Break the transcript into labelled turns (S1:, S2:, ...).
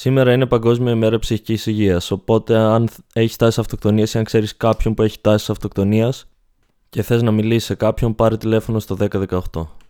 S1: Σήμερα είναι Παγκόσμια ημέρα ψυχικής υγείας. Οπότε, αν έχεις τάση αυτοκτονίας ή αν ξέρεις κάποιον που έχει τάση αυτοκτονίας και θες να μιλήσεις σε κάποιον, πάρε τηλέφωνο στο 1018.